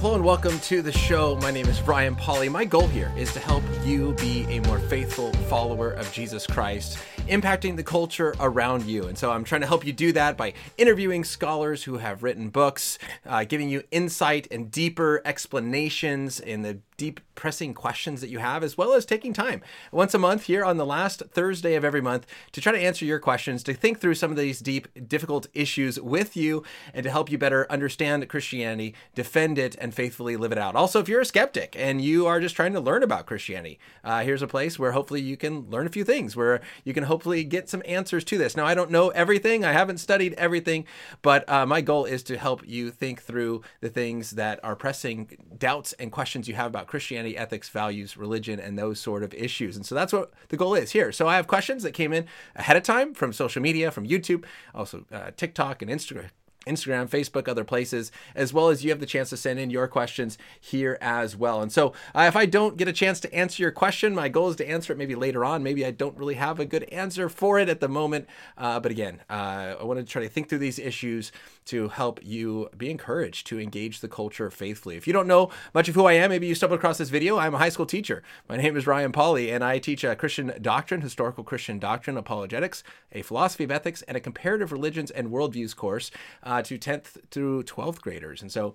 hello and welcome to the show. My name is Ryan Polly. My goal here is to help you be a more faithful follower of Jesus Christ, impacting the culture around you. And so I'm trying to help you do that by interviewing scholars who have written books, uh, giving you insight and deeper explanations in the deep pressing questions that you have, as well as taking time once a month here on the last Thursday of every month to try to answer your questions, to think through some of these deep, difficult issues with you, and to help you better understand Christianity, defend it, and faithfully live it out. Also, if you're a skeptic and you are just trying to learn about Christianity, uh, here's a place where hopefully you can learn a few things, where you can hopefully get some answers to this. Now, I don't know everything, I haven't studied everything, but uh, my goal is to help you think through the things that are pressing doubts and questions you have about Christianity, ethics, values, religion, and those sort of issues. And so that's what the goal is here. So I have questions that came in ahead of time from social media, from YouTube, also uh, TikTok and Instagram. Instagram, Facebook, other places, as well as you have the chance to send in your questions here as well. And so, uh, if I don't get a chance to answer your question, my goal is to answer it maybe later on. Maybe I don't really have a good answer for it at the moment. Uh, but again, uh, I want to try to think through these issues to help you be encouraged to engage the culture faithfully. If you don't know much of who I am, maybe you stumbled across this video. I'm a high school teacher. My name is Ryan Polly, and I teach a Christian doctrine, historical Christian doctrine, apologetics, a philosophy of ethics, and a comparative religions and worldviews course uh, to 10th through 12th graders. And so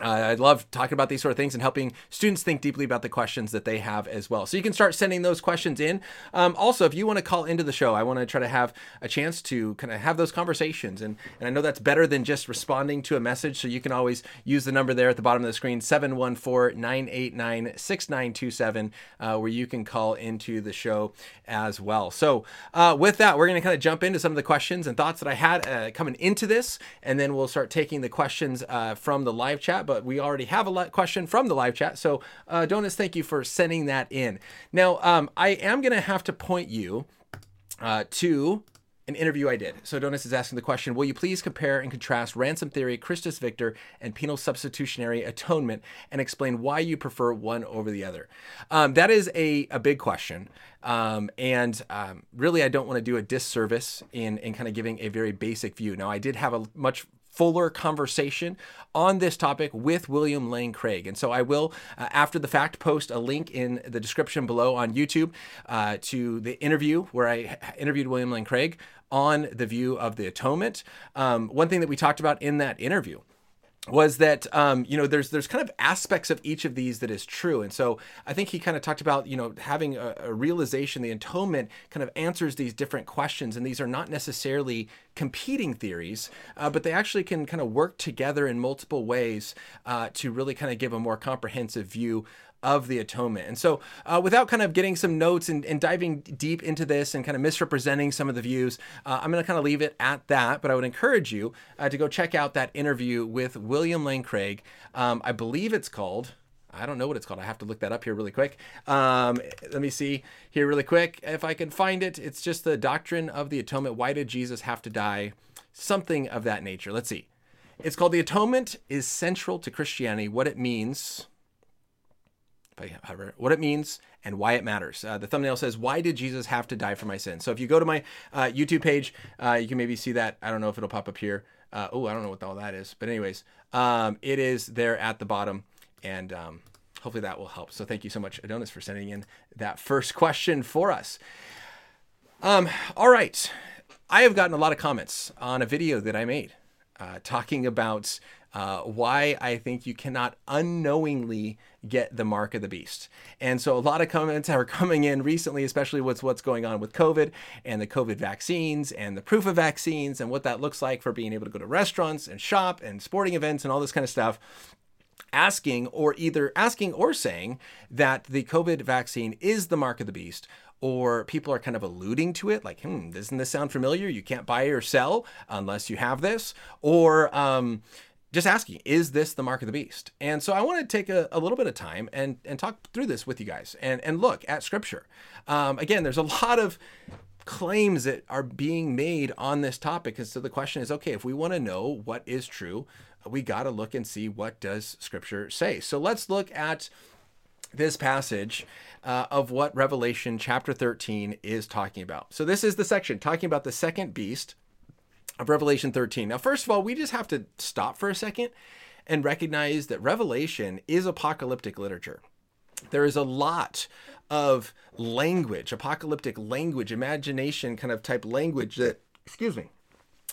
uh, I love talking about these sort of things and helping students think deeply about the questions that they have as well. So you can start sending those questions in. Um, also, if you want to call into the show, I want to try to have a chance to kind of have those conversations. And, and I know that's better than just responding to a message. So you can always use the number there at the bottom of the screen 714 989 6927, uh, where you can call into the show as well. So uh, with that, we're going to kind of jump into some of the questions and thoughts that I had uh, coming into this. And then we'll start taking the questions uh, from the live chat but we already have a question from the live chat. So, uh, Donis, thank you for sending that in. Now, um, I am going to have to point you uh, to an interview I did. So Donis is asking the question, will you please compare and contrast ransom theory, Christus Victor, and penal substitutionary atonement and explain why you prefer one over the other? Um, that is a, a big question. Um, and um, really, I don't want to do a disservice in, in kind of giving a very basic view. Now, I did have a much fuller conversation on this topic with William Lane Craig. And so I will, uh, after the fact, post a link in the description below on YouTube uh, to the interview where I interviewed William Lane Craig on the view of the atonement. Um, one thing that we talked about in that interview was that um, you know there's there's kind of aspects of each of these that is true. And so i think he kind of talked about you know having a, a, realization the atonement kind of answers these different questions. And these are not necessarily competing theories uh, but they actually can kind of work together in multiple ways uh, to really kind of give a more comprehensive view of the atonement. And so, uh, without kind of getting some notes and, and, diving deep into this and kind of misrepresenting some of the views, uh, I'm going to kind of leave it at that. But I would encourage you uh, to go check out that interview with William Lane Craig. Um, I believe it's called. I don't know what it's called. I have to look that up here really quick. Um, let me see here really quick if I can find it. It's just the doctrine of the atonement. Why did Jesus have to die? Something of that nature. Let's see. It's called The Atonement is Central to Christianity, What It Means however, what it means and why it matters. Uh, the thumbnail says, Why did Jesus have to die for my sins? So if you go to my uh, YouTube page, uh, you can maybe see that. I don't know if it'll pop up here. Oh, I don't know what all that is. But, anyways, um, it is there at the bottom. And um, hopefully that will help. So thank you so much, Adonis, for sending in that first question for us. Um, all right. I have gotten a lot of comments on a video that I made uh, talking about uh, why I think you cannot unknowingly get the mark of the beast. And so a lot of comments are coming in recently, especially with what's going on with COVID and the COVID vaccines and the proof of vaccines and what that looks like for being able to go to restaurants and shop and sporting events and all this kind of stuff asking or either asking or saying that the COVID vaccine is the mark of the beast or people are kind of alluding to it, like, hmm, doesn't this sound familiar? You can't buy or sell unless you have this. Or um, just asking, is this the mark of the beast? And so I want to take a, a, little bit of time and, and talk through this with you guys and, and look at scripture. Um, again, there's a lot of claims that are being made on this topic. And so the question is, okay, if we want to know what is true, we got to look and see what does scripture say. So let's look at this passage uh, of what Revelation chapter 13 is talking about. So this is the section talking about the second beast of Revelation 13. Now, first of all, we just have to stop for a second and recognize that Revelation is apocalyptic literature. There is a lot of language, apocalyptic language, imagination kind of type language that, excuse me,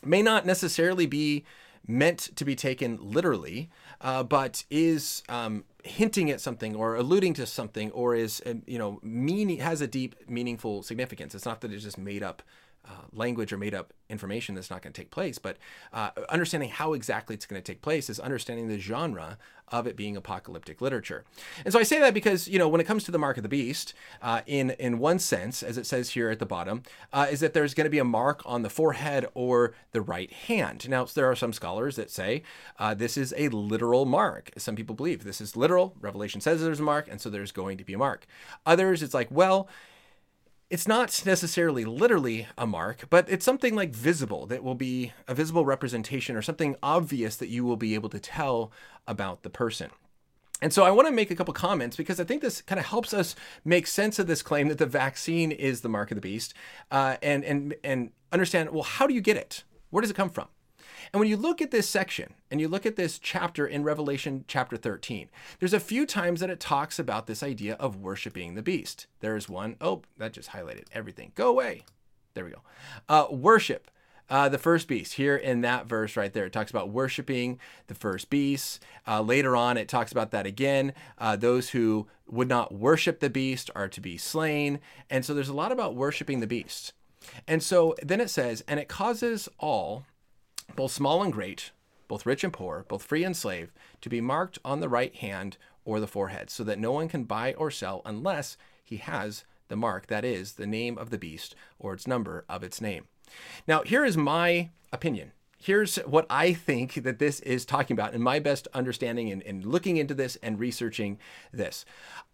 may not necessarily be meant to be taken literally, uh, but is um, hinting at something or alluding to something or is, uh, you know, meaning has a deep, meaningful significance. It's not that it's just made up uh, language or made up information that's not going to take place, but uh, understanding how exactly it's going to take place is understanding the genre of it being apocalyptic literature. And so I say that because you know when it comes to the mark of the beast, uh, in in one sense, as it says here at the bottom, uh, is that there's going to be a mark on the forehead or the right hand. Now there are some scholars that say uh, this is a literal mark. Some people believe this is literal. Revelation says there's a mark, and so there's going to be a mark. Others, it's like well it's not necessarily literally a mark, but it's something like visible that will be a visible representation or something obvious that you will be able to tell about the person. And so I want to make a couple comments because I think this kind of helps us make sense of this claim that the vaccine is the mark of the beast, uh, and and and understand well how do you get it? Where does it come from? And when you look at this section and you look at this chapter in Revelation chapter 13, there's a few times that it talks about this idea of worshiping the beast. There's one, oh, that just highlighted everything. Go away. There we go. Uh, worship. Uh, the first beast here in that verse right there. It talks about worshiping the first beast. Uh, later on, it talks about that again. Uh, those who would not worship the beast are to be slain. And so there's a lot about worshiping the beast. And so then it says, and it causes all both small and great, both rich and poor, both free and slave, to be marked on the right hand or the forehead, so that no one can buy or sell unless he has the mark, that is, the name of the beast or its number of its name. Now, here is my opinion. Here's what I think that this is talking about, in my best understanding and, and looking into this and researching this.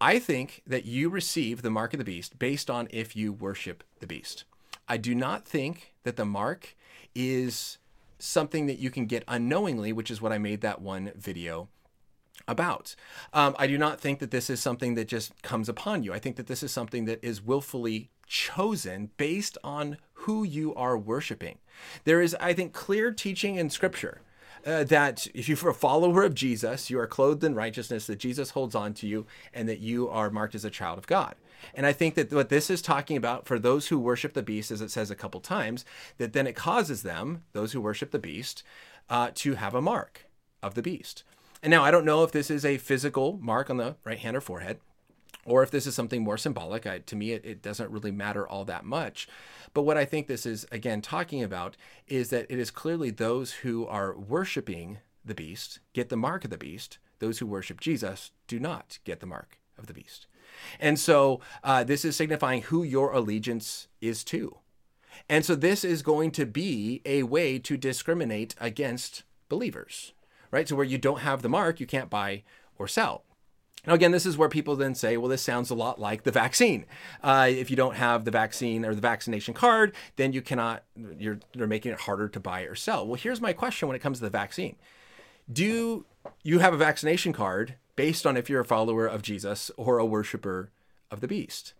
I think that you receive the mark of the beast based on if you worship the beast. I do not think that the mark is something that you can get unknowingly, which is what I made that one video about. Um, I do not think that this is something that just comes upon you. I think that this is something that is willfully chosen based on who you are worshiping. There is, I think, clear teaching in Scripture uh, that if you're a follower of Jesus, you are clothed in righteousness, that Jesus holds on to you, and that you are marked as a child of God. And I think that what this is talking about for those who worship the beast, as it says a couple times, that then it causes them, those who worship the beast, uh, to have a mark of the beast. And now I don't know if this is a physical mark on the right hand or forehead, or if this is something more symbolic. I, to me, it, it doesn't really matter all that much. But what I think this is, again, talking about is that it is clearly those who are worshiping the beast get the mark of the beast. Those who worship Jesus do not get the mark of the beast. And so uh, this is signifying who your allegiance is to. And so this is going to be a way to discriminate against believers, right? So where you don't have the mark, you can't buy or sell. Now, again, this is where people then say, well, this sounds a lot like the vaccine. Uh, if you don't have the vaccine or the vaccination card, then you cannot, you're, you're making it harder to buy or sell. Well, here's my question when it comes to the vaccine Do you have a vaccination card based on if you're a follower of Jesus or a worshiper of the beast?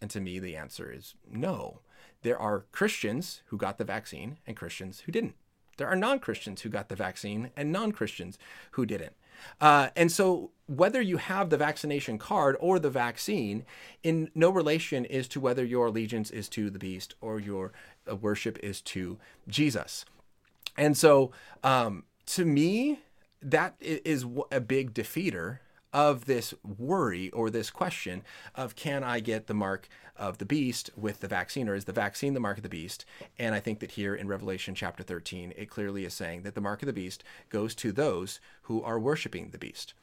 And to me, the answer is no. There are Christians who got the vaccine and Christians who didn't. There are non Christians who got the vaccine and non Christians who didn't. Uh, and so, whether you have the vaccination card or the vaccine, in no relation is to whether your allegiance is to the beast or your uh, worship is to Jesus. And so, um, to me, that is a big defeater of this worry or this question of can I get the mark of the beast with the vaccine, or is the vaccine the mark of the beast? And I think that here in Revelation chapter 13, it clearly is saying that the mark of the beast goes to those who are worshiping the beast.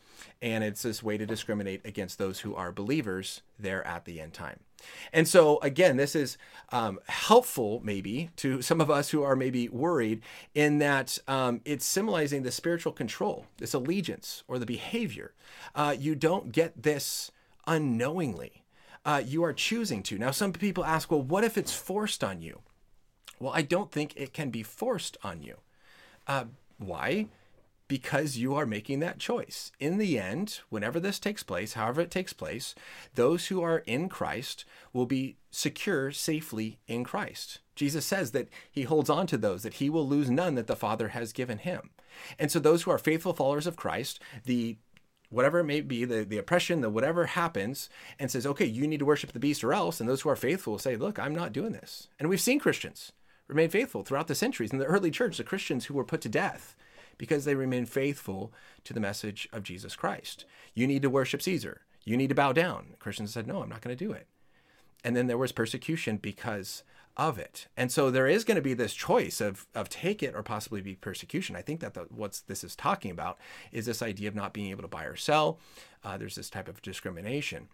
And it's this way to discriminate against those who are believers there at the end time. And so, again, this is um, helpful maybe to some of us who are maybe worried in that um, it's symbolizing the spiritual control, this allegiance or the behavior. Uh, you don't get this unknowingly. Uh, you are choosing to. Now, some people ask, well, what if it's forced on you? Well, I don't think it can be forced on you. Uh, why? Because you are making that choice. In the end, whenever this takes place, however it takes place, those who are in Christ will be secure safely in Christ. Jesus says that he holds on to those, that he will lose none that the Father has given him. And so, those who are faithful followers of Christ, the whatever it may be, the, the oppression, the whatever happens, and says, okay, you need to worship the beast or else. And those who are faithful will say, look, I'm not doing this. And we've seen Christians remain faithful throughout the centuries. In the early church, the Christians who were put to death because they remain faithful to the message of Jesus Christ. You need to worship Caesar. You need to bow down. Christians said, no, I'm not going to do it. And then there was persecution because of it. And so there is going to be this choice of of take it or possibly be persecution. I think that the, what this is talking about is this idea of not being able to buy or sell. Uh, there's this type of discrimination.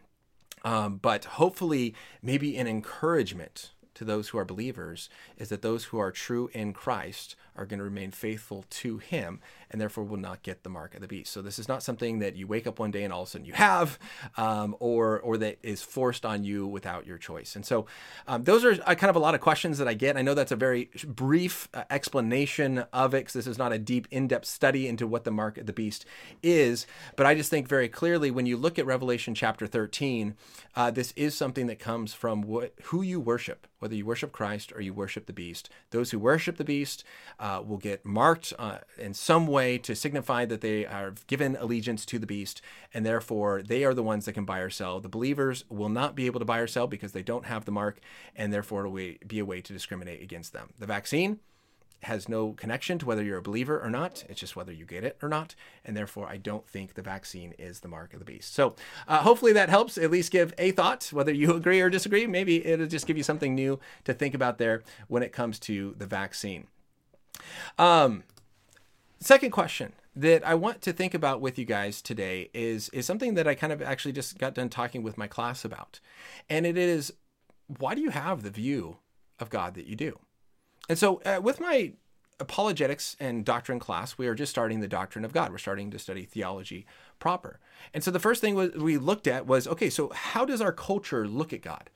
Um, but hopefully, maybe an encouragement to those who are believers is that those who are true in Christ are going to remain faithful to him and therefore will not get the mark of the beast. So this is not something that you wake up one day and all of a sudden you have, um, or or that is forced on you without your choice. And so um, those are uh, kind of a lot of questions that I get. I know that's a very brief uh, explanation of it because this is not a deep, in-depth study into what the mark of the beast is. But I just think very clearly when you look at Revelation chapter 13, uh, this is something that comes from what, who you worship, whether you worship Christ or you worship the beast. Those who worship the beast uh, will get marked uh, in some way to signify that they are given allegiance to the beast, and therefore they are the ones that can buy or sell. The believers will not be able to buy or sell because they don't have the mark, and therefore it will be a way to discriminate against them. The vaccine has no connection to whether you're a believer or not. It's just whether you get it or not. And therefore, I don't think the vaccine is the mark of the beast. So, uh, hopefully, that helps at least give a thought, whether you agree or disagree. Maybe it'll just give you something new to think about there when it comes to the vaccine. Um, second question that I want to think about with you guys today is is something that I kind of actually just got done talking with my class about, and it is why do you have the view of God that you do? And so uh, with my apologetics and doctrine class, we are just starting the doctrine of God. We're starting to study theology proper. And so the first thing we looked at was okay, so how does our culture look at God?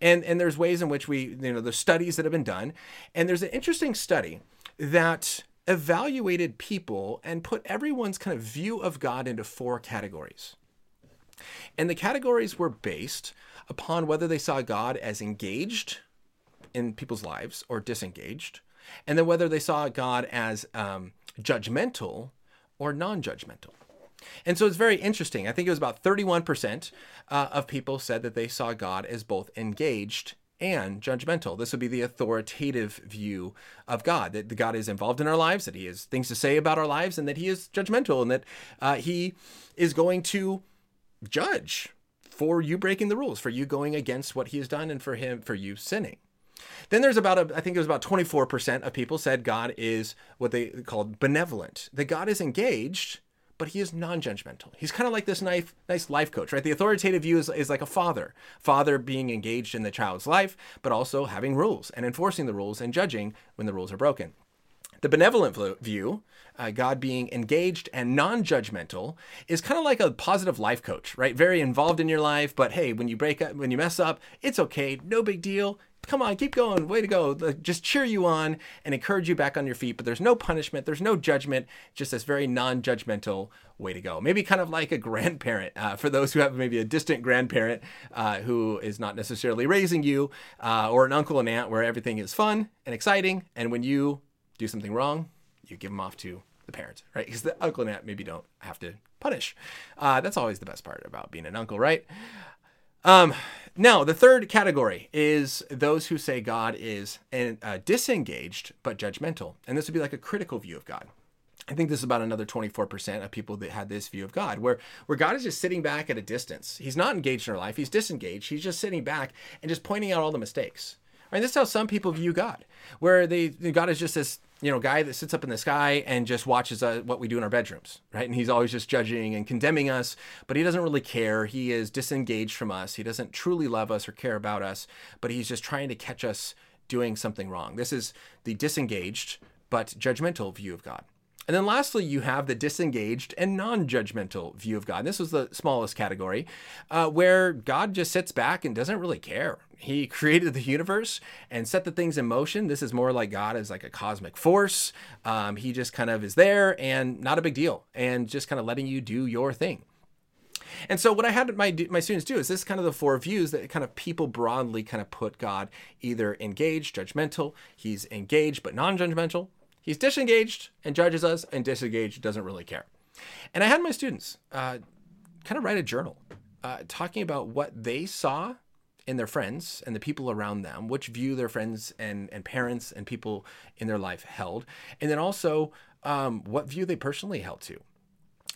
And and there's ways in which we you know the studies that have been done, and there's an interesting study that evaluated people and put everyone's kind of view of God into four categories. And the categories were based upon whether they saw God as engaged in people's lives or disengaged, and then whether they saw God as um, judgmental or non judgmental. And so it's very interesting. I think it was about 31% uh, of people said that they saw God as both engaged and judgmental. This would be the authoritative view of God that God is involved in our lives, that He has things to say about our lives, and that He is judgmental, and that uh, He is going to judge for you breaking the rules, for you going against what He has done, and for Him for you sinning. Then there's about a, I think it was about 24% of people said God is what they called benevolent, that God is engaged but he is non-judgmental. He's kind of like this nice, nice life coach, right? The authoritative view is, is like a father, father being engaged in the child's life, but also having rules and enforcing the rules and judging when the rules are broken. The benevolent view, uh, God being engaged and non judgmental, is kind of like a positive life coach, right? Very involved in your life, but hey, when you break up, when you mess up, it's okay, no big deal come on, keep going, way to go. Just cheer you on and encourage you back on your feet. But there's no punishment, there's no judgment, just this very non judgmental way to go. Maybe kind of like a grandparent uh, for those who have maybe a distant grandparent uh, who is not necessarily raising you, uh, or an uncle and aunt where everything is fun and exciting. And when you do something wrong, you give them off to the parents, right? Because the uncle and aunt maybe don't have to punish. Uh, that's always the best part about being an uncle, right? Um, now, the third category is those who say God is uh, disengaged but judgmental. And this would be like a critical view of God. I think this is about another 24% of people that had this view of God, where, where God is just sitting back at a distance. He's not engaged in our life, he's disengaged. He's just sitting back and just pointing out all the mistakes. Right? This is how some people view God, where they God is just this you know guy that sits up in the sky and just watches uh, what we do in our bedrooms, right? And he's always just judging and condemning us, but he doesn't really care. He is disengaged from us. He doesn't truly love us or care about us, but he's just trying to catch us doing something wrong. This is the disengaged but judgmental view of God. And then lastly, you have the disengaged and non judgmental view of God. And this was the smallest category, uh, where God just sits back and doesn't really care. He created the universe and set the things in motion. This is more like God is like a cosmic force. Um, he just kind of is there and not a big deal and just kind of letting you do your thing. And so what I had my my students do is this kind of the four views that kind of people broadly kind of put God either engaged, judgmental, he's engaged but non-judgmental, he's disengaged and judges us, and disengaged doesn't really care. And I had my students uh, kind of write a journal uh, talking about what they saw in their friends and the people around them, which view their friends and, and parents and people in their life held, and then also um, what view they personally held to.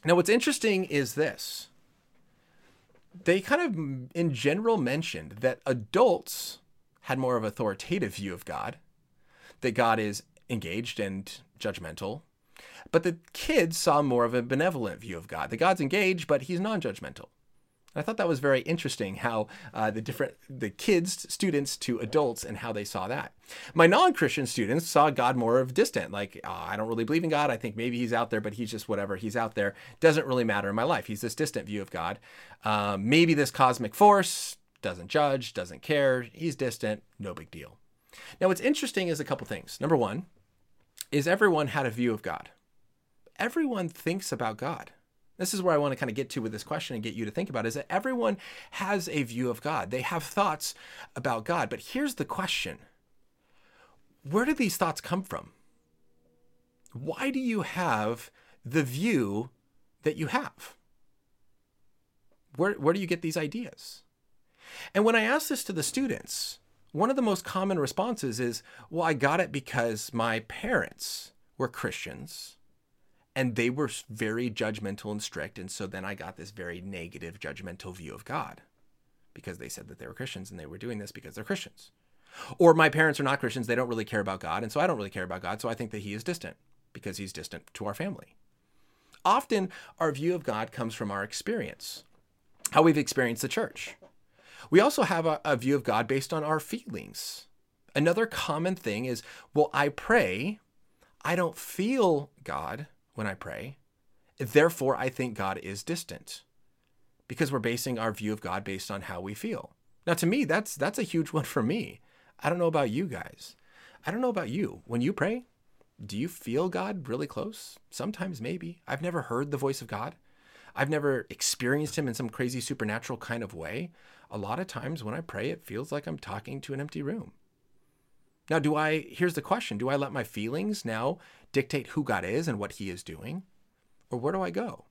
Now, what's interesting is this they kind of, in general, mentioned that adults had more of authoritative view of God, that God is engaged and judgmental, but the kids saw more of a benevolent view of God. The God's engaged, but he's non judgmental. I thought that was very interesting how uh, the different the kids, students to adults, and how they saw that. My non-Christian students saw God more of distant, like oh, I don't really believe in God. I think maybe He's out there, but He's just whatever. He's out there. Doesn't really matter in my life. He's this distant view of God. Um, maybe this cosmic force doesn't judge, doesn't care. He's distant. No big deal. Now, what's interesting is a couple things. Number one is everyone had a view of God. Everyone thinks about God. This is where I want to kind of get to with this question and get you to think about is that everyone has a view of God. They have thoughts about God. But here's the question Where do these thoughts come from? Why do you have the view that you have? Where, where do you get these ideas? And when I ask this to the students, one of the most common responses is, well, I got it because my parents were Christians and they were very judgmental and strict and so then i got this very negative judgmental view of god because they said that they were christians and they were doing this because they're christians. Or my parents are not christians they don't really care about god and so i don't really care about god so i think that he is distant because he's distant to our family. Often our view of god comes from our experience how we've experienced the church we also have a, a view of god based on our feelings another common thing is well i pray i don't feel god when I pray. Therefore, I think God is distant because we're basing our view of God based on how we feel. Now, to me, that's that's a huge one for me. I don't know about you guys. I don't know about you. When you pray, do you feel God really close? Sometimes, maybe. I've never heard the voice of God. I've never experienced Him in some crazy supernatural kind of way. A lot of times when I pray, it feels like I'm talking to an empty room. Now, do I, here's the question do I let my feelings now dictate who God is and what He is doing? Or where do I go?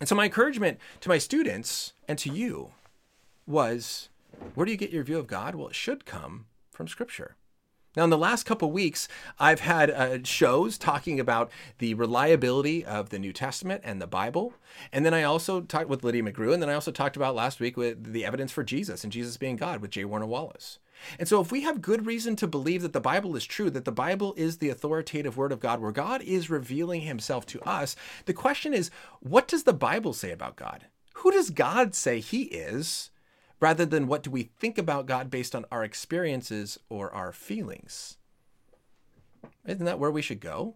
And so, my encouragement to my students and to you was where do you get your view of God? Well, it should come from Scripture. Now, in the last couple weeks, I've had uh, shows talking about the reliability of the New Testament and the Bible. And then I also talked with Lydia McGrew, and then I also talked about last week with the evidence for Jesus and Jesus being God with J. Warner Wallace. And so, if we have good reason to believe that the Bible is true, that the Bible is the authoritative word of God, where God is revealing himself to us, the question is what does the Bible say about God? Who does God say he is, rather than what do we think about God based on our experiences or our feelings? Isn't that where we should go?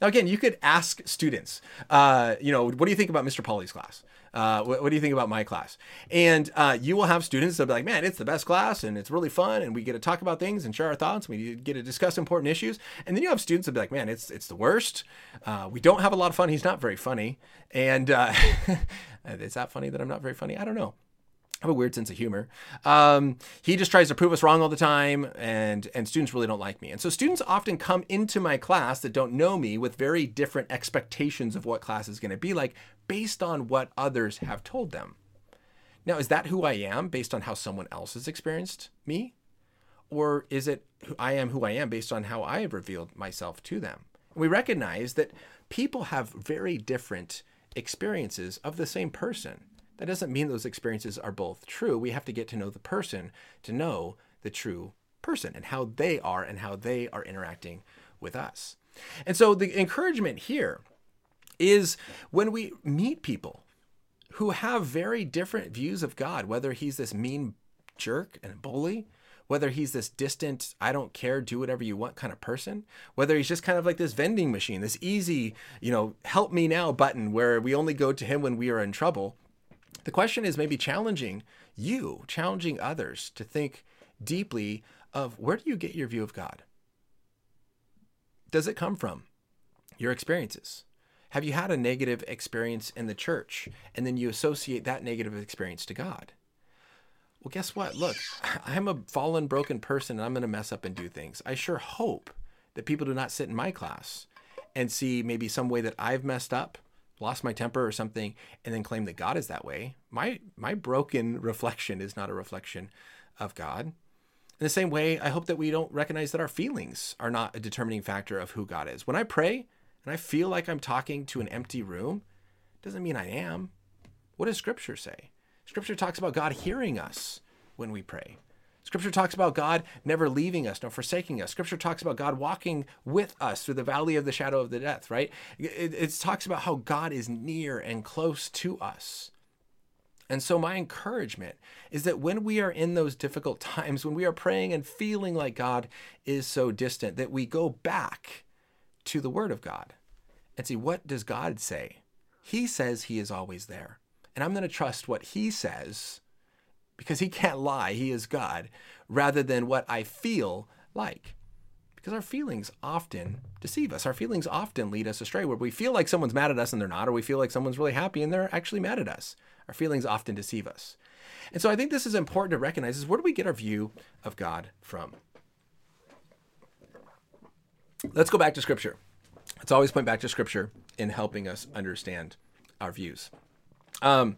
Now, again, you could ask students, uh, you know, what do you think about Mr. Polly's class? Uh, what, what, do you think about my class? And uh, you will have students that'll be like, man, it's the best class and it's really fun and we get to talk about things and share our thoughts. We get to discuss important issues. And then you have students that'll be like, man, it's it's the worst. Uh, we don't have a lot of fun. He's not very funny. And uh, is that funny that I'm not very funny? I don't know have a weird sense of humor. Um, he just tries to prove us wrong all the time, and and students really don't like me. And so students often come into my class that don't know me with very different expectations of what class is going to be like based on what others have told them. Now, is that who I am based on how someone else has experienced me, or is it I am who I am based on how I have revealed myself to them? And we recognize that people have very different experiences of the same person. That doesn't mean those experiences are both true. We have to get to know the person to know the true person and how they are and how they are interacting with us. And so the encouragement here is when we meet people who have very different views of God, whether he's this mean jerk and bully, whether he's this distant, I don't care, do whatever you want kind of person, whether he's just kind of like this vending machine, this easy, you know, help me now button where we only go to him when we are in trouble. The question is maybe challenging you, challenging others to think deeply of where do you get your view of God? Does it come from your experiences? Have you had a negative experience in the church and then you associate that negative experience to God? Well, guess what? Look, I'm a fallen, broken person and I'm going to mess up and do things. I sure hope that people do not sit in my class and see maybe some way that I've messed up, lost my temper or something, and then claim that God is that way. My my broken reflection is not a reflection of God. In the same way, I hope that we don't recognize that our feelings are not a determining factor of who God is. When I pray and I feel like I'm talking to an empty room, doesn't mean I am. What does scripture say? Scripture talks about God hearing us when we pray. Scripture talks about God never leaving us nor forsaking us. Scripture talks about God walking with us through the valley of the shadow of the death, right? It, it, talks about how God is near and close to us. And so, my encouragement is that when we are in those difficult times, when we are praying and feeling like God is so distant, that we go back to the Word of God and see what does God say? He says He is always there. And I'm going to trust what he says because he can't lie. He is God rather than what I feel like. Because our feelings often deceive us. Our feelings often lead us astray where we feel like someone's mad at us and they're not, or we feel like someone's really happy and they're actually mad at us. Our feelings often deceive us. And so I think this is important to recognize is where do we get our view of God from? Let's go back to scripture. Let's always point back to scripture in helping us understand our views. Um,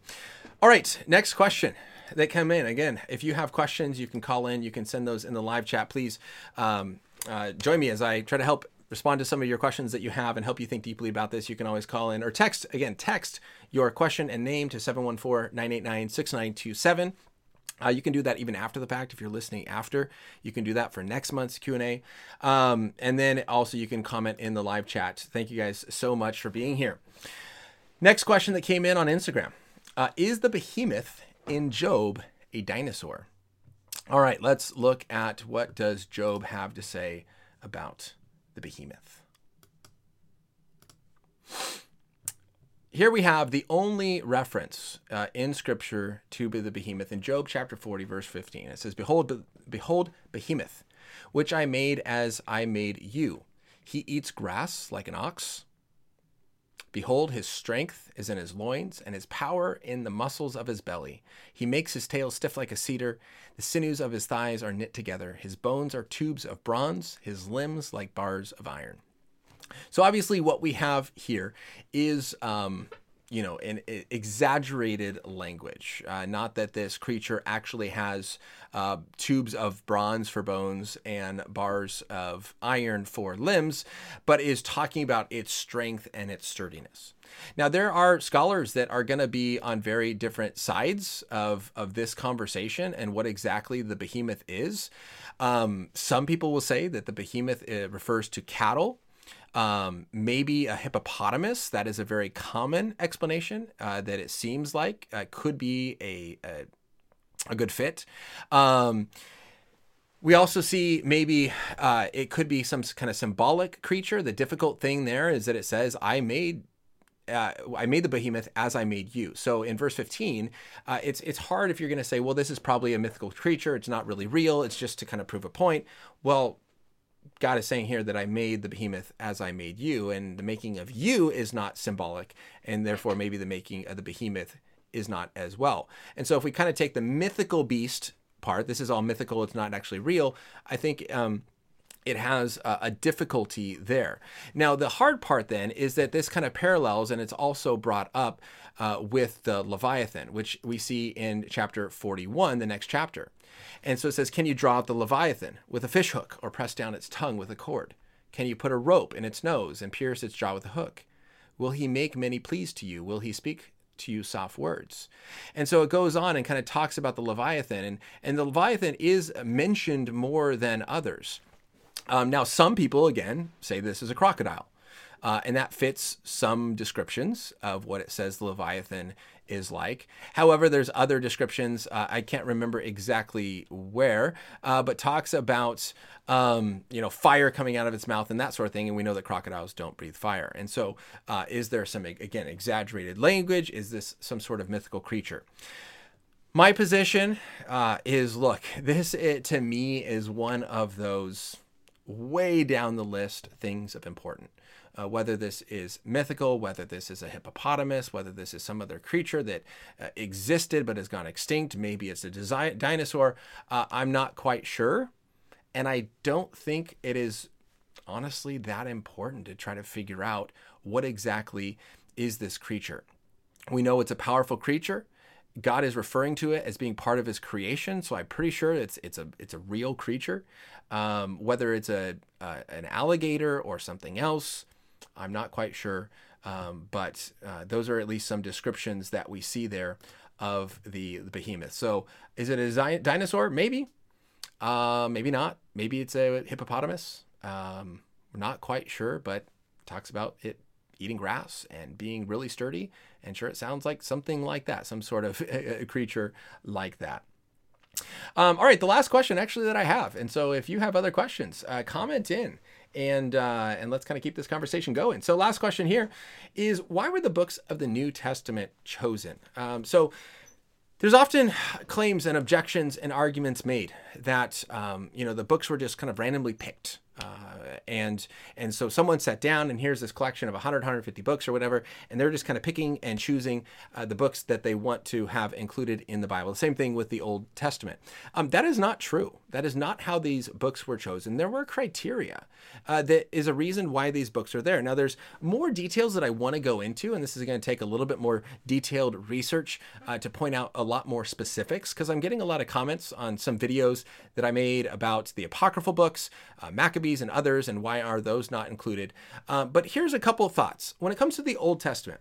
all right, next question that come in. Again, if you have questions, you can call in. You can send those in the live chat. Please um, uh, join me as I try to help respond to some of your questions that you have and help you think deeply about this. You can always call in or text. Again, text your question and name to 714-989-6927. Uh, you can do that even after the fact if you're listening after. You can do that for next month's Q&A. Um, and then also you can comment in the live chat. Thank you guys so much for being here. Next question that came in on Instagram uh, Is the behemoth in Job a dinosaur? All right, let's look at what does Job have to say about the behemoth. Here we have the only reference uh, in Scripture to the behemoth in Job chapter 40, verse 15. It says, Behold, behold, behemoth, which I made as I made you. He eats grass like an ox Behold, his strength is in his loins, and his power in the muscles of his belly. He makes his tail stiff like a cedar. The sinews of his thighs are knit together. His bones are tubes of bronze, his limbs like bars of iron. So, obviously, what we have here is. Um, you know, an exaggerated language. Uh, not that this creature actually has uh, tubes of bronze for bones and bars of iron for limbs, but is talking about its strength and its sturdiness. Now, there are scholars that are going to be on very different sides of, of this conversation and what exactly the behemoth is. Um, some people will say that the behemoth uh, refers to cattle um, maybe a hippopotamus. That is a very common explanation uh, that it seems like uh, could be a, a, a good fit. Um, we also see maybe uh, it could be some kind of symbolic creature. The difficult thing there is that it says, "I made." Uh, I made the behemoth as I made you. So in verse 15, uh, it's it's hard if you're going to say, well, this is probably a mythical creature. It's not really real. It's just to kind of prove a point. Well, God is saying here that I made the behemoth as I made you, and the making of you is not symbolic, and therefore maybe the making of the behemoth is not as well. And so if we kind of take the mythical beast part, this is all mythical, it's not actually real, I think um, it has a, a, difficulty there. Now, the hard part then is that this kind of parallels, and it's also brought up uh, with the Leviathan, which we see in chapter 41, the next chapter. And so it says, Can you draw out the Leviathan with a fishhook or press down its tongue with a cord? Can you put a rope in its nose and pierce its jaw with a hook? Will he make many pleas to you? Will he speak to you soft words? And so it goes on and kind of talks about the Leviathan. And, and the Leviathan is mentioned more than others. Um, now, some people, again, say this is a crocodile. Uh, and that fits some descriptions of what it says the Leviathan is like. However, there's other descriptions. Uh, I can't remember exactly where, uh, but talks about um, you know fire coming out of its mouth and that sort of thing. And we know that crocodiles don't breathe fire. And so, uh, is there some again exaggerated language? Is this some sort of mythical creature? My position uh, is look, this it, to me is one of those way down the list things of important. Uh, whether this is mythical, whether this is a hippopotamus, whether this is some other creature that uh, existed but has gone extinct, maybe it's a desi- dinosaur, uh, I'm not quite sure. And I don't think it is honestly that important to try to figure out what exactly is this creature. We know it's a powerful creature. God is referring to it as being part of His creation, so I'm pretty sure it's it's a it's a real creature. Um, whether it's a uh, an alligator or something else, I'm not quite sure. Um, but uh, those are at least some descriptions that we see there of the, the behemoth. So, is it a dinosaur? Maybe. Uh, maybe not. Maybe it's a hippopotamus. Um, we're not quite sure, but talks about it eating grass and being really sturdy. And sure, it sounds like something like that, some sort of a creature like that. Um, all right, the last question actually that I have, and so if you have other questions, uh, comment in and uh, and let's kind of keep this conversation going. So, last question here is why were the books of the New Testament chosen? Um, so, there's often claims and objections and arguments made that um, you know the books were just kind of randomly picked uh, and and so someone sat down and here's this collection of 100 150 books or whatever and they're just kind of picking and choosing uh, the books that they want to have included in the bible the same thing with the old testament um, that is not true that is not how these books were chosen there were criteria uh, that is a reason why these books are there now there's more details that i want to go into and this is going to take a little bit more detailed research uh, to point out a lot more specifics because i'm getting a lot of comments on some videos that i made about the apocryphal books uh, maccabees and others, and why are those not included? Uh, but here's a couple of thoughts. When it comes to the Old Testament,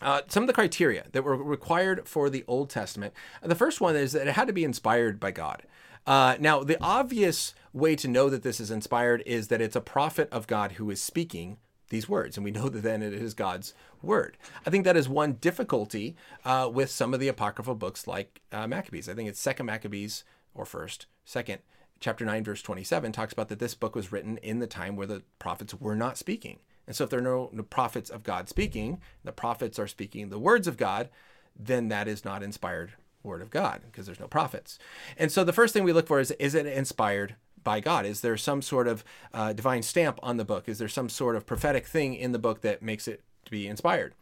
uh, some of the criteria that were required for the Old Testament. The first one is that it had to be inspired by God. Uh, now, the obvious way to know that this is inspired is that it's a prophet of God who is speaking these words, and we know that then it is God's word. I think that is one difficulty uh, with some of the apocryphal books like uh, Maccabees. I think it's Second Maccabees or First, Second chapter 9, verse 27 talks about that this book was written in the time where the prophets were not speaking. And so, if there are no, no, prophets of God speaking, the prophets are speaking the words of God, then that is not inspired word of God because there's no prophets. And so, the first thing we look for is is it inspired by God? Is there some sort of uh, divine stamp on the book? Is there some sort of prophetic thing in the book that makes it to be inspired?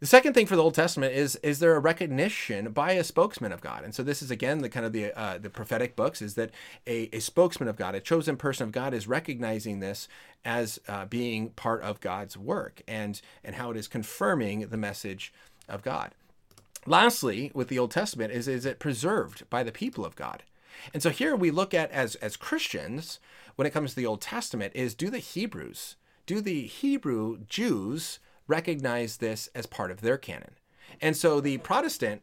The second thing for the Old Testament is is there a recognition by a spokesman of God? And so this is again the kind of the uh, the prophetic books is that a, a spokesman of God, a chosen person of God, is recognizing this as uh, being part of God's work and and how it is confirming the message of God. Lastly, with the Old Testament is is it preserved by the people of God? And so here we look at as as Christians when it comes to the Old Testament is do the Hebrews, do the Hebrew Jews recognize this as part of their canon. And so the Protestant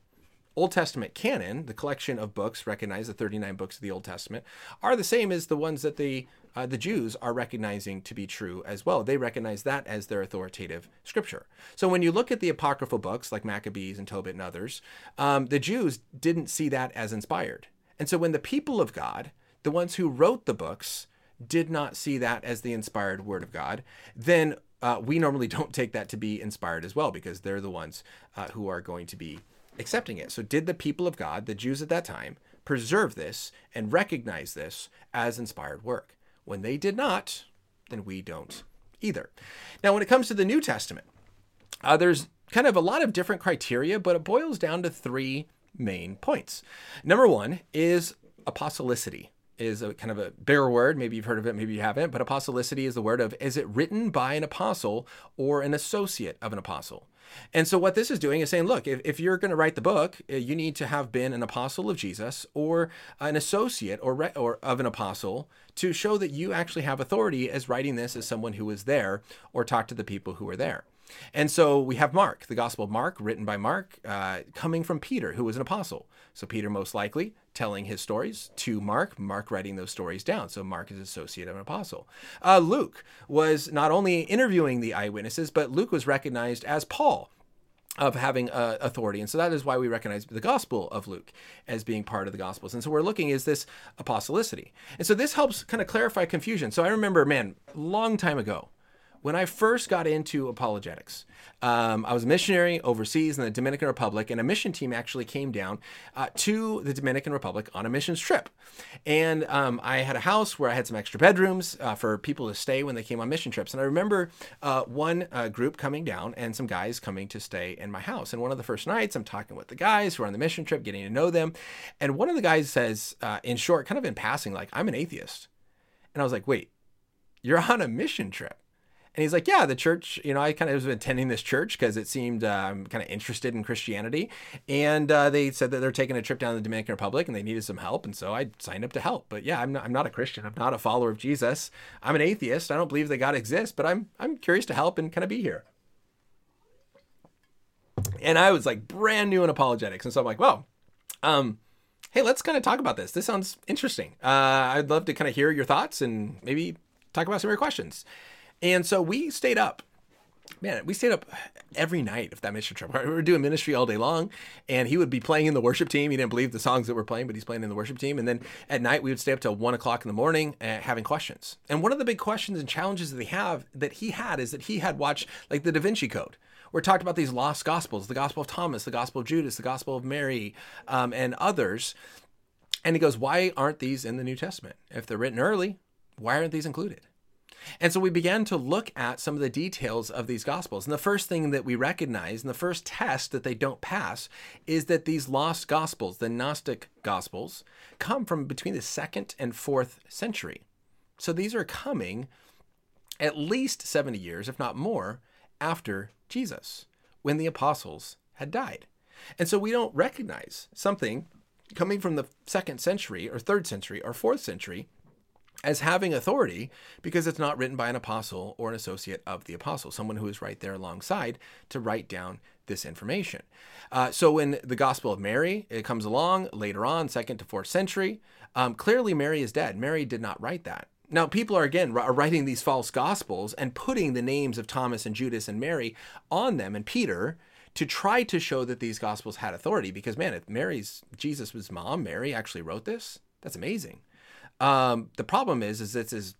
Old Testament canon, the collection of books, recognize the 39 books of the Old Testament, are the same as the ones that the uh, the Jews are recognizing to be true as well. They recognize that as their authoritative scripture. So when you look at the apocryphal books like Maccabees and Tobit and others, um, the Jews didn't see that as inspired. And so when the people of God, the ones who wrote the books, did not see that as the inspired word of God, then uh, we normally don't take that to be inspired as well because they're the ones uh, who are going to be accepting it. So, did the people of God, the Jews at that time, preserve this and recognize this as inspired work? When they did not, then we don't either. Now, when it comes to the New Testament, uh, there's kind of a lot of different criteria, but it boils down to three main points. Number one is apostolicity is a kind of a bigger word. Maybe you've heard of it, maybe you haven't. But apostolicity is the word of is it written by an apostle or an associate of an apostle? And so what this is doing is saying, look, if, if you're going to write the book, uh, you need to have been an apostle of Jesus or an associate or, re- or of an apostle to show that you actually have authority as writing this as someone who was there or talked to the people who were there. And so we have Mark, the Gospel of Mark, written by Mark, uh, coming from Peter, who was an apostle. So Peter, most likely, telling his stories to Mark, Mark writing those stories down. So Mark is associate of an apostle. Uh, Luke was not only interviewing the eyewitnesses, but Luke was recognized as Paul of having uh, authority. And so that is why we recognize the Gospel of Luke as being part of the Gospels. And so we're looking is this apostolicity. And so this helps kind of clarify confusion. So I remember, man, long time ago, when I first got into apologetics, um, I was a missionary overseas in the Dominican Republic, and a mission team actually came down uh, to the Dominican Republic on a missions trip. And um, I had a house where I had some extra bedrooms uh, for people to stay when they came on mission trips. And I remember uh, one uh, group coming down and some guys coming to stay in my house. And one of the first nights, I'm talking with the guys who are on the mission trip, getting to know them. And one of the guys says, uh, in short, kind of in passing, like, I'm an atheist. And I was like, wait, you're on a mission trip. And he's like, yeah, the church, you know, I kind of was attending this church because it seemed um, kind of interested in Christianity. And uh, they said that they're taking a trip down to the Dominican Republic and they needed some help. And so I signed up to help. But yeah, I'm not, I'm not a Christian. I'm not a follower of Jesus. I'm an atheist. I don't believe that God exists, but I'm, I'm curious to help and kind of be here. And I was like brand new in apologetics. And so I'm like, well, um, hey, let's kind of talk about this. This sounds interesting. Uh, I'd love to kind of hear your thoughts and maybe talk about some of your questions. And so we stayed up. Man, we stayed up every night of that mission trip. We were doing ministry all day long, and he would be playing in the worship team. He didn't believe the songs that we're playing, but he's playing in the worship team. And then at night, we would stay up till one o'clock in the morning uh, having questions. And one of the big questions and challenges that he have that he had is that he had watched like the Da Vinci Code where it talked about these lost gospels, the Gospel of Thomas, the Gospel of Judas, the Gospel of Mary, um, and others. And he goes, why aren't these in the New Testament? If they're written early, why aren't these included? And so we began to look at some of the details of these gospels. And the first thing that we recognize, and the first test that they don't pass, is that these lost gospels, the Gnostic gospels, come from between the second and fourth century. So these are coming at least 70 years, if not more, after Jesus, when the apostles had died. And so we don't recognize something coming from the second century or third century or fourth century as having authority because it's not written by an apostle or an associate of the apostle, someone who is right there alongside to write down this information. Uh, so when the Gospel of Mary it comes along later on, second to fourth century, um, clearly Mary is dead. Mary did not write that. Now, people are again writing these false gospels and putting the names of Thomas and Judas and Mary on them and Peter to try to show that these gospels had authority. Because man, if Mary's Jesus' mom, Mary, actually wrote this, that's amazing. Um, the problem is, is that this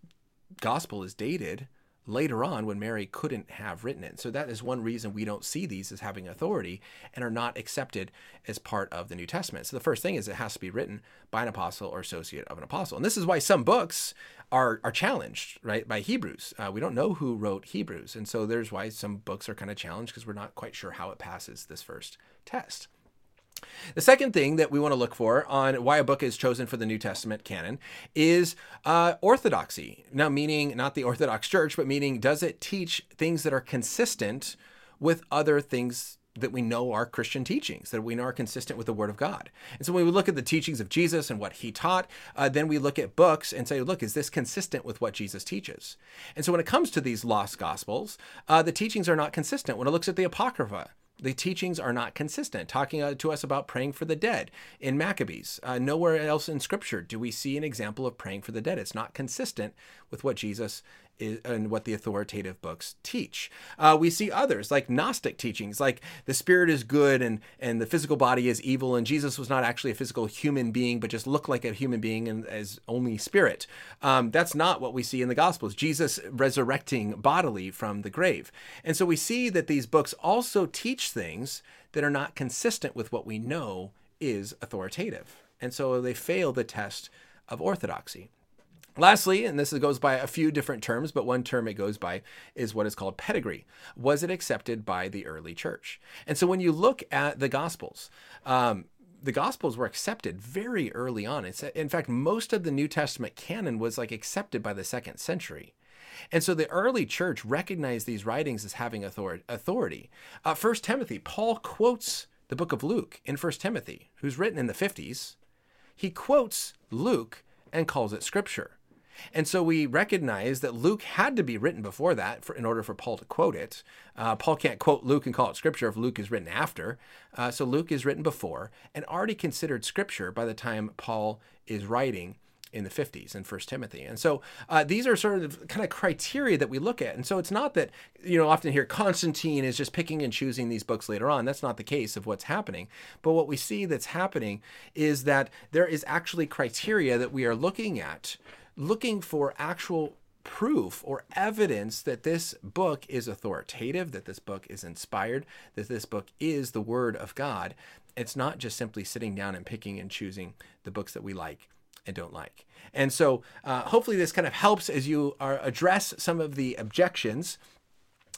gospel is dated later on when Mary couldn't have written it. So that is one reason we don't see these as having authority and are not accepted as part of the New Testament. So the first thing is it has to be written by an apostle or associate of an apostle. And this is why some books are are challenged, right, by Hebrews. Uh, we don't know who wrote Hebrews. And so there's why some books are kind of challenged because we're not quite sure how it passes this first test. The second thing that we want to look for on why a book is chosen for the New Testament canon is uh, orthodoxy. Now, meaning not the Orthodox Church, but meaning does it teach things that are consistent with other things that we know are Christian teachings, that we know are consistent with the Word of God. And so when we look at the teachings of Jesus and what he taught, uh, then we look at books and say, look, is this consistent with what Jesus teaches? And so when it comes to these lost gospels, uh, the teachings are not consistent. When it looks at the Apocrypha, the teachings are not consistent. Talking uh, to us about praying for the dead in Maccabees. Uh, nowhere else in Scripture do we see an example of praying for the dead. It's not consistent with what Jesus is, and what the authoritative books teach. Uh, we see others like Gnostic teachings, like the spirit is good and and the physical body is evil, and Jesus was not actually a physical human being, but just looked like a human being and as only spirit. Um, that's not what we see in the Gospels. Jesus resurrecting bodily from the grave, and so we see that these books also teach things that are not consistent with what we know is authoritative, and so they fail the test of orthodoxy. Lastly, and this goes by a few different terms, but one term it goes by is what is called pedigree. Was it accepted by the early church? And so when you look at the Gospels, um, the Gospels were accepted very early on. It's, in fact, most of the New Testament canon was like accepted by the second century. And so the early church recognized these writings as having authority. Uh, First Timothy, Paul quotes the book of Luke in First Timothy, who's written in the 50s. He quotes Luke and calls it scripture. And so we recognize that Luke had to be written before that for, in order for Paul to quote it. Uh, Paul can't quote Luke and call it scripture if Luke is written after. Uh, so Luke is written before and already considered scripture by the time Paul is writing in the 50s in First Timothy. And so uh, these are sort of kind of criteria that we look at. And so it's not that, you know, often here Constantine is just picking and choosing these books later on. That's not the case of what's happening. But what we see that's happening is that there is actually criteria that we are looking at, looking for actual proof or evidence that this book is authoritative, that this book is inspired, that this book is the Word of God. It's not just simply sitting down and picking and choosing the books that we like and don't like. And so, uh, hopefully, this kind of helps as you are address some of the objections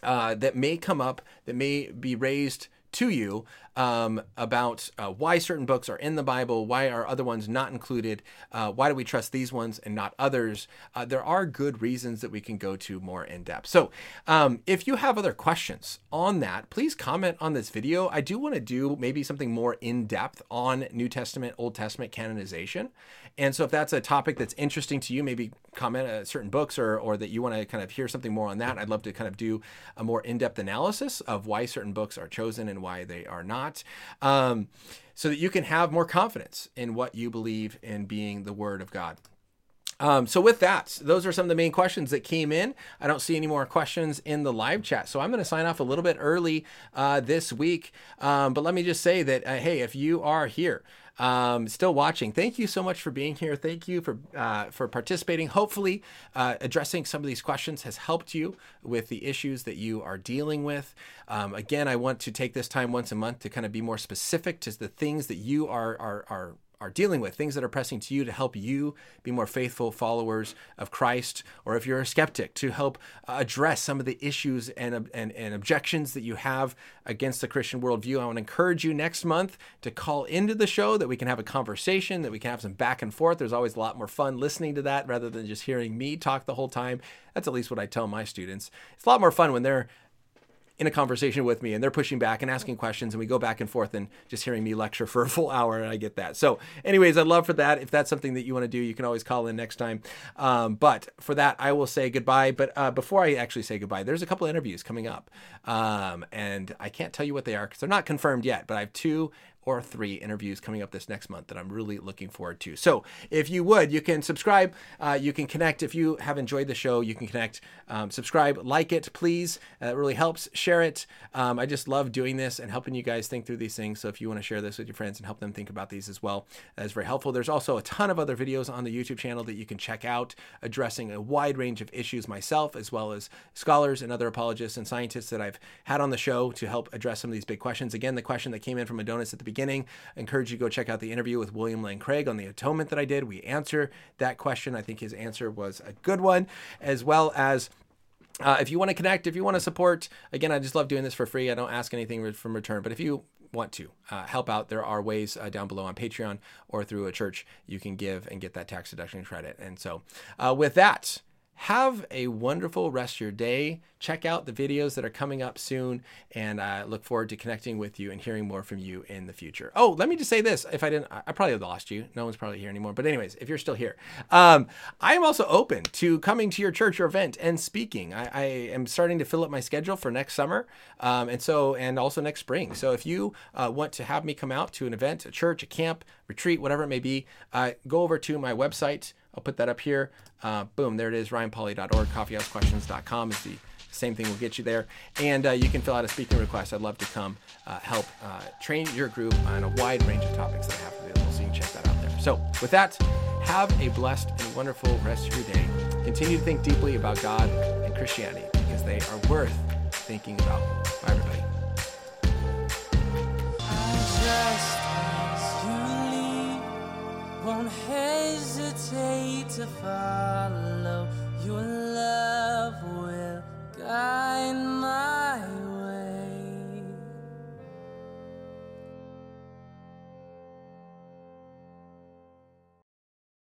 uh, that may come up, that may be raised to you um, about uh, why certain books are in the Bible, why are other ones not included, uh, why do we trust these ones and not others. Uh, there are good reasons that we can go to more in depth. So, um, if you have other questions on that, please comment on this video. I do want to do maybe something more in depth on New Testament, Old Testament canonization. And so, if that's a topic that's interesting to you, maybe comment on certain books or, or that you want to kind of hear something more on that, I'd love to kind of do a more in depth analysis of why certain books are chosen and why they are not. Um, so that you can have more confidence in what you believe in being the Word of God. Um, so with that, those are some of the main questions that came in. I don't see any more questions in the live chat, so I'm going to sign off a little bit early uh, this week. Um, but let me just say that uh, hey, if you are here um, still watching, thank you so much for being here. Thank you for uh, for participating. Hopefully, uh, addressing some of these questions has helped you with the issues that you are dealing with. Um, again, I want to take this time once a month to kind of be more specific to the things that you are are are are dealing with, things that are pressing to you to help you be more faithful followers of Christ, or if you're a skeptic, to help address some of the issues and, and, and objections that you have against the Christian worldview. I want to encourage you next month to call into the show that we can have a conversation, that we can have some back and forth. There's always a lot more fun listening to that rather than just hearing me talk the whole time. That's at least what I tell my students. It's a lot more fun when they're in a conversation with me and they're pushing back and asking questions and we go back and forth and just hearing me lecture for a full hour and I get that. So anyways, I'd love for that. If that's something that you want to do, you can always call in next time. Um, but for that, I will say goodbye. But uh, before I actually say goodbye, there's a couple interviews coming up. Um, and I can't tell you what they are because they're not confirmed yet, but I have two or three interviews coming up this next month that I'm really looking forward to. So if you would, you can subscribe, uh, you can connect. If you have enjoyed the show, you can connect, um, subscribe, like it, please. Uh, it really helps. Share it. Um, I just love doing this and helping you guys think through these things. So if you want to share this with your friends and help them think about these as well, that is very helpful. There's also a ton of other videos on the YouTube channel that you can check out addressing a wide range of issues myself, as well as scholars and other apologists and scientists that I've had on the show to help address some of these big questions. Again, the question that came in from Adonis at the beginning. I encourage you to go check out the interview with William Lane Craig on the atonement that I did. We answer that question. I think his answer was a good one, as well as. Uh, if you want to connect, if you want to support, again, I just love doing this for free. I don't ask anything from return. But if you want to uh, help out, there are ways uh, down below on Patreon or through a church you can give and get that tax deduction credit. And so, uh, with that, have a wonderful rest of your day. Check out the videos that are coming up soon, and I look forward to connecting with you and hearing more from you in the future. Oh, let me just say this: if I didn't, I probably lost you. No one's probably here anymore. But anyways, if you're still here, um, I am also open to coming to your church or event and speaking. I, I am starting to fill up my schedule for next summer, um, and so and also next spring. So if you uh, want to have me come out to an event, a church, a camp, retreat, whatever it may be, uh, go over to my website. I'll put that up here. Uh, boom, there it is, Ryanpolly.org, coffeehousequestions.com is the same thing will get you there. And uh, you can fill out a speaking request. I'd love to come uh, help uh, train your group on a wide range of topics that I have available. So you can check that out there. So, with that, have a blessed and wonderful rest of your day. Continue to think deeply about God and Christianity because they are worth thinking about. Bye, everybody won't hesitate to follow. Your love will guide my.